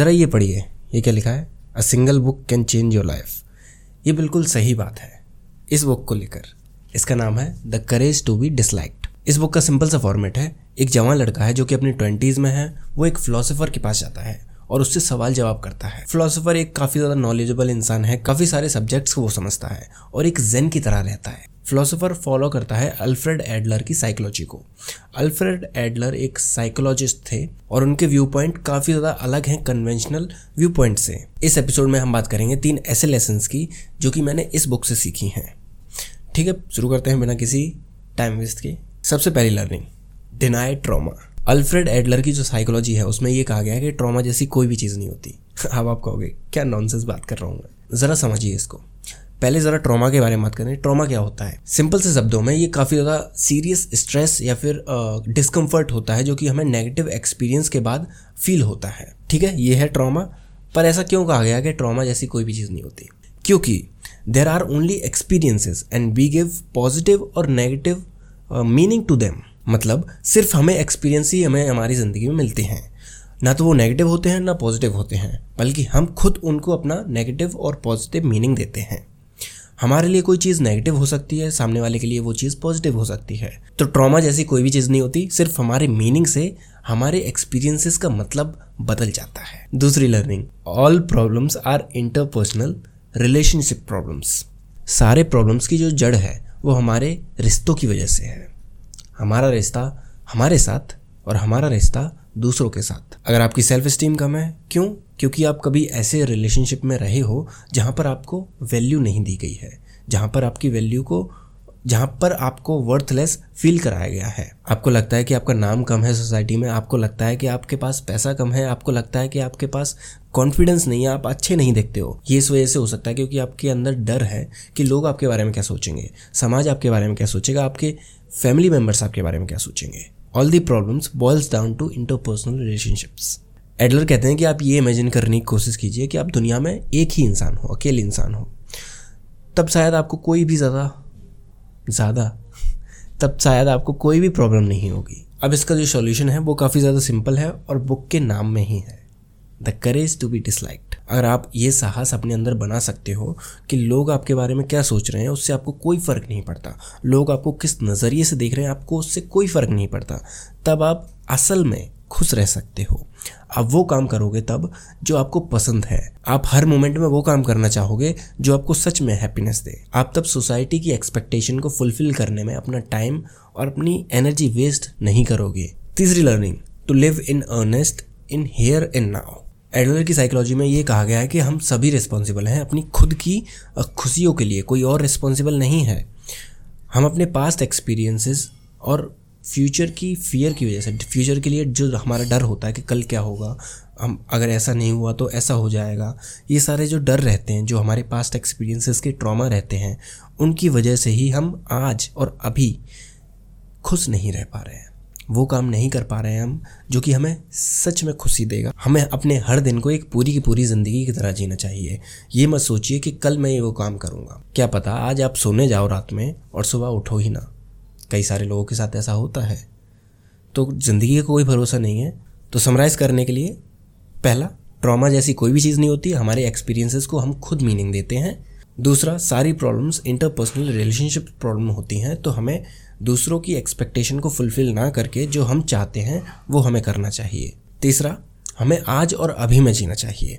ज़रा ये पढ़िए, ये क्या लिखा है? A single book can change your life ये बिल्कुल सही बात है। इस बुक को लेकर। इसका नाम है the courage to be disliked इस बुक का सिंपल सा फॉर्मेट है। एक जवान लड़का है जो कि अपनी ट्वेंटीज़ में है। वो एक फिलोसोफर के पास जाता है। और उससे सवाल जवाब करता है। फिलोसोफर एक काफ़ी ज़्यादा नॉलेजेबल इंसान है, काफ़ी सारे सब्जेक्ट्स को वो समझता है और एक जेन की तरह रहता है। फिलोसोफर फॉलो करता है अल्फ्रेड एडलर की साइकोलॉजी को। अल्फ्रेड एडलर एक साइकोलॉजिस्ट थे और उनके व्यू पॉइंट काफ़ी ज़्यादा अलग हैं कन्वेंशनल व्यू पॉइंट से। इस एपिसोड में हम बात करेंगे तीन ऐसे लेसन्स की जो कि मैंने इस बुक से सीखी हैं। ठीक है, शुरू करते हैं बिना किसी टाइम वेस्ट के। सबसे पहली learning deny trauma Alfred Adler की जो साइकोलॉजी है, उसमें ये कहा गया है कि ट्रॉमा जैसी कोई भी चीज़ नहीं होती। अब आप कहोगे, क्या नॉनसेंस बात कर रहा हूँ मैं? ज़रा समझिए इसको। पहले ज़रा ट्रॉमा के बारे में बात करें। ट्रॉमा क्या होता है? सिंपल से शब्दों में ये काफ़ी ज़्यादा सीरियस स्ट्रेस या फिर डिस्कम्फर्ट होता है, जो कि हमें नेगेटिव एक्सपीरियंस के बाद फील होता है। ठीक है? ये है ट्रॉमा पर ऐसा क्यों कहा गया कि ट्रॉमा जैसी कोई भी चीज़ नहीं होती? क्योंकि there are only experiences and we give positive और नेगेटिव मीनिंग टू देम मतलब सिर्फ़ हमें एक्सपीरियंस ही हमें हमारी ज़िंदगी में मिलते हैं। ना तो वो नेगेटिव होते हैं, ना पॉजिटिव होते हैं, बल्कि हम खुद उनको अपना नेगेटिव और पॉजिटिव मीनिंग देते हैं। हमारे लिए कोई चीज़ नेगेटिव हो सकती है, सामने वाले के लिए वो चीज़ पॉजिटिव हो सकती है। तो ट्रॉमा जैसी कोई भी चीज़ नहीं होती, सिर्फ़ हमारे मीनिंग से हमारे एक्सपीरियंसेस का मतलब बदल जाता है। दूसरी learning all problems are interpersonal relationship problems सारे प्रॉब्लम्स की जो जड़ है, वो हमारे रिश्तों की वजह से है। हमारा रिश्ता हमारे साथ और हमारा रिश्ता दूसरों के साथ। अगर आपकी सेल्फ स्टीम कम है, क्यों? क्योंकि आप कभी ऐसे रिलेशनशिप में रहे हो जहाँ पर आपको वैल्यू नहीं दी गई है, जहाँ पर आपकी वैल्यू को जहाँ पर आपको वर्थलेस फील कराया गया है। आपको लगता है कि आपका नाम कम है सोसाइटी में, आपको लगता है कि आपके पास पैसा कम है, आपको लगता है कि आपके पास कॉन्फिडेंस नहीं है, आप अच्छे नहीं देखते हो। ये इस वजह से हो सकता है क्योंकि आपके अंदर डर है कि लोग आपके बारे में क्या सोचेंगे, समाज आपके बारे में क्या सोचेगा, आपके फैमिली मेंबर्स आपके बारे में क्या सोचेंगे। All the problems boils down to interpersonal relationships Adler कहते हैं कि आप ये इमेजिन करने की कोशिश कीजिए कि आप दुनिया में एक ही इंसान हो, अकेले इंसान हो। तब शायद आपको कोई भी ज़्यादा ज़्यादा, तब शायद आपको कोई भी प्रॉब्लम नहीं होगी। अब इसका जो सॉल्यूशन है, वो काफ़ी ज़्यादा सिंपल है और बुक के नाम में ही है। The courage to be disliked अगर आप ये साहस अपने अंदर बना सकते हो कि लोग आपके बारे में क्या सोच रहे हैं, उससे आपको कोई फ़र्क नहीं पड़ता। लोग आपको किस नज़रिए से देख रहे हैं, आपको उससे कोई फ़र्क नहीं पड़ता। तब आप असल में खुश रह सकते हो। आप वो काम करोगे तब जो आपको पसंद है। आप हर मोमेंट में वो काम करना चाहोगे जो आपको सच में हैप्पीनेस दे। आप तब सोसाइटी की एक्सपेक्टेशन को फुलफिल करने में अपना टाइम और अपनी एनर्जी वेस्ट नहीं करोगे। तीसरी learning to live in earnest in here in now Adler की साइकोलॉजी में ये कहा गया है कि हम सभी रिस्पॉन्सिबल हैं अपनी खुद की खुशियों के लिए। कोई और रिस्पॉन्सिबल नहीं है। हम अपने पास्ट एक्सपीरियंसेस और फ्यूचर की फियर की वजह से फ्यूचर के लिए जो हमारा डर होता है कि कल क्या होगा, हम अगर ऐसा नहीं हुआ तो ऐसा हो जाएगा। ये सारे जो डर रहते हैं, जो हमारे पास्ट एक्सपीरियंसेस के ट्रॉमा रहते हैं, उनकी वजह से ही हम आज और अभी खुश नहीं रह पा रहे हैं। वो काम नहीं कर पा रहे हैं हम, जो कि हमें सच में खुशी देगा। हमें अपने हर दिन को एक पूरी की पूरी ज़िंदगी की तरह जीना चाहिए। ये मत सोचिए कि कल मैं ये वो काम करूँगा। क्या पता आज आप सोने जाओ रात में और सुबह उठो ही ना। कई सारे लोगों के साथ ऐसा होता है। तो ज़िंदगी का कोई भरोसा नहीं है। तो समराइज़ करने के लिए, पहला ट्रॉमा जैसी कोई भी चीज़ नहीं होती। हमारे एक्सपीरियंसेस को हम खुद मीनिंग देते हैं। दूसरा, सारी प्रॉब्लम्स इंटरपर्सनल रिलेशनशिप प्रॉब्लम होती हैं। तो हमें दूसरों की एक्सपेक्टेशन को फुलफ़िल ना करके जो हम चाहते हैं, वो हमें करना चाहिए। तीसरा, हमें आज और अभी में जीना चाहिए।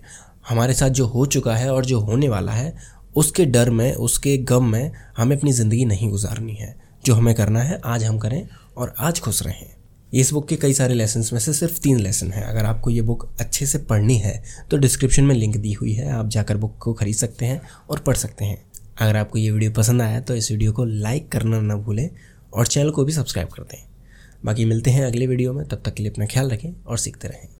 हमारे साथ जो हो चुका है और जो होने वाला है, उसके डर में, उसके गम में हमें अपनी ज़िंदगी नहीं गुजारनी है। जो हमें करना है, आज हम करें और आज खुश रहें। इस बुक के कई सारे लेसन में से सिर्फ़ तीन लेसन हैं। अगर आपको ये बुक अच्छे से पढ़नी है तो डिस्क्रिप्शन में लिंक दी हुई है। आप जाकर बुक को खरीद सकते हैं और पढ़ सकते हैं। अगर आपको ये वीडियो पसंद आया तो इस वीडियो को लाइक करना ना भूलें और चैनल को भी सब्सक्राइब कर दें। बाकी मिलते हैं अगले वीडियो में। तब तक के लिए अपना ख्याल रखें और सीखते रहें।